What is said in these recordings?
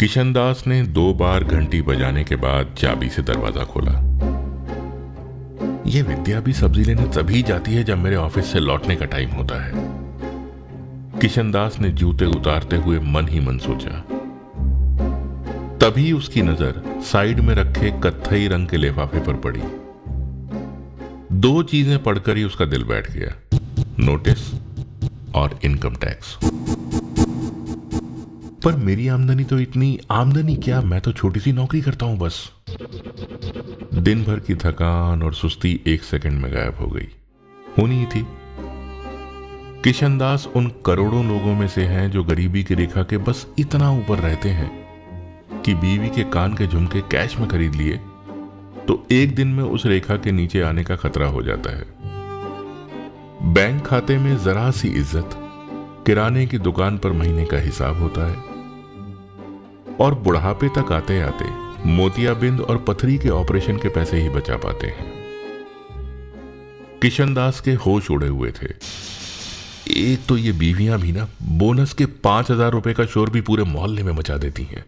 किशनदास ने दो बार घंटी बजाने के बाद चाबी से दरवाज़ा खोला। यह विद्या भी सब्ज़ी लेने तभी जाती है जब मेरे ऑफ़िस से लौटने का टाइम होता है। किशनदास ने जूते उतारते हुए मन ही मन सोचा। तभी उसकी नज़र साइड में रखे कत्थई रंग के लिफाफे पर पड़ी। दो चीज़ें पढ़कर ही उसका दिल बैठ गया। नोटिस और इनकम टैक्स। पर मेरी आमदनी तो इतनी, आमदनी क्या? मैं तो छोटी सी नौकरी करता हूँ बस। दिन भर की थकान और सुस्ती एक सेकंड में गायब हो गई। होनी ही थी। किशनदास उन करोड़ों लोगों में से हैं जो गरीबी की रेखा के बस इतना ऊपर रहते हैं कि बीवी के कान के झुमके कैश में खरीद लिए तो एक दिन में उस रेखा के नीचे आने का खतरा हो जाता है। बैंक खाते में जरा सी इज़्ज़त, किराने की दुकान पर महीने का हिसाब होता है। और बुढ़ापे तक आते आते मोतियाबिंद और पथरी के ऑपरेशन के पैसे ही बचा पाते हैं। किशन दास के होश उड़े हुए थे। एक तो ये बीवियाँ भी ना बोनस के पाँच हज़ार रुपए का शोर भी पूरे मोहल्ले में मचा देती हैं।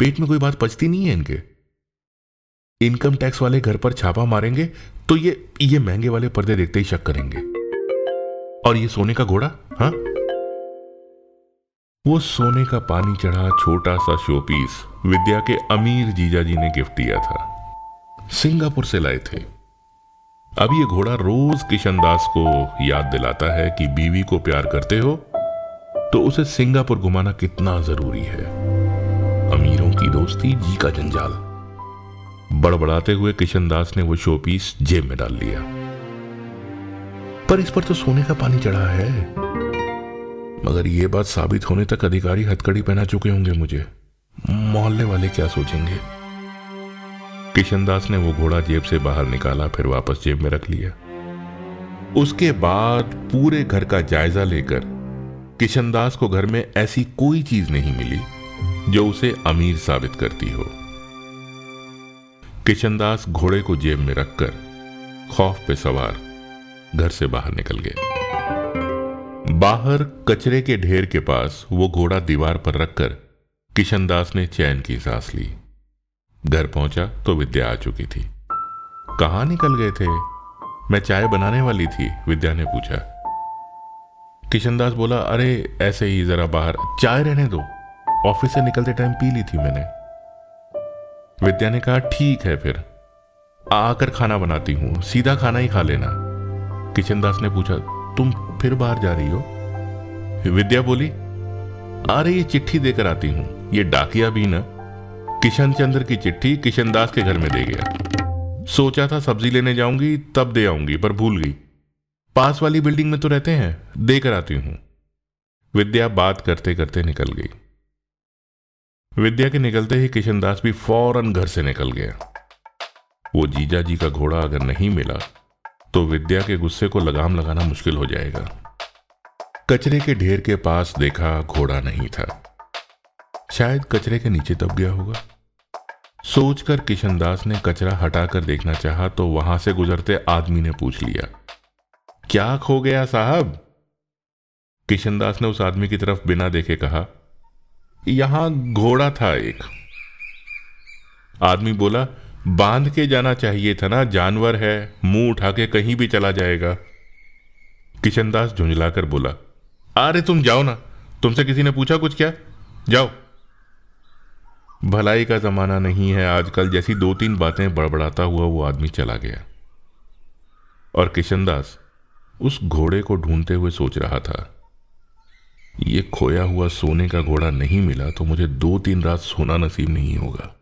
पेट में कोई बात पचती नहीं है इनके। इनकम टैक्स वाले घर पर छापा मारेंगे तो ये ये महँगे वाले पर्दे देखते ही शक करेंगे। और ये सोने का घोड़ा हाँ? वो सोने का पानी चढ़ा छोटा सा शोपीस विद्या के अमीर जीजा जी ने गिफ्ट दिया था। सिंगापुर से लाए थे। अब ये घोड़ा रोज किशनदास को याद दिलाता है कि बीवी को प्यार करते हो तो उसे सिंगापुर घुमाना कितना ज़रूरी है। अमीरों की दोस्ती जी का जंजाल। बड़बड़ाते हुए किशनदास ने वो शोपीस जेब में डाल लिया। पर इस पर तो सोने का पानी चढ़ा है। मगर यह बात साबित होने तक अधिकारी हथकड़ी पहना चुके होंगे मुझे। मोहल्ले वाले क्या सोचेंगे? किशनदास ने वो घोड़ा जेब से बाहर निकाला, फिर वापस जेब में रख लिया। उसके बाद पूरे घर का जायजा लेकर किशनदास को घर में ऐसी कोई चीज़ नहीं मिली जो उसे अमीर साबित करती हो। किशनदास घोड़े को जेब में रखकर खौफ पे सवार घर से बाहर निकल गए। बाहर कचरे के ढेर के पास वो घोड़ा दीवार पर रखकर किशनदास ने चैन की सांस ली। घर पहुँचा तो विद्या आ चुकी थी। कहाँ निकल गए थे? मैं चाय बनाने वाली थी, विद्या ने पूछा। किशनदास बोला, अरे, ऐसे ही जरा बाहर, चाय रहने दो। ऑफ़िस से निकलते टाइम पी ली थी मैंने। विद्या ने कहा, ठीक है फिर, आकर खाना बनाती हूँ, सीधा खाना ही खा लेना। किशनदास ने पूछा, तुम फिर बाहर जा रही हो? विद्या बोली अरे ये चिट्ठी देकर आती हूँ। ये डाकिया भी ना। किशन चंद्र की चिट्ठी किशनदास के घर में दे गया। सोचा था सब्ज़ी लेने जाऊँगी, तब दे आऊँगी, पर भूल गई। पास वाली बिल्डिंग में तो रहते हैं, देकर आती हूँ। विद्या बात करते करते निकल गई। विद्या के निकलते ही किशनदास भी फ़ौरन घर से निकल गया। वो जीजा जी का घोड़ा अगर नहीं मिला तो विद्या के गुस्से को लगाम लगाना मुश्किल हो जाएगा। कचरे के ढेर के पास देखा घोड़ा नहीं था। शायद कचरे के नीचे दब गया होगा। सोचकर किशनदास ने कचरा हटाकर देखना चाहा तो वहाँ से गुजरते आदमी ने पूछ लिया, क्या खो गया साहब? किशनदास ने उस आदमी की तरफ़ बिना देखे कहा, यहाँ घोड़ा था एक। आदमी बोला बाँध के जाना चाहिए था ना, जानवर है, मुँह उठा के कहीं भी चला जाएगा। किशनदास झुंझलाकर बोला अरे तुम जाओ ना, तुमसे किसी ने पूछा कुछ क्या? जाओ। भलाई का जमाना नहीं है, आजकल जैसी दो तीन बातें बड़बड़ाता हुआ वो आदमी चला गया। और किशनदास उस घोड़े को ढूंढते हुए सोच रहा था, ये खोया हुआ सोने का घोड़ा नहीं मिला तो मुझे दो तीन रात सोना नसीब नहीं होगा।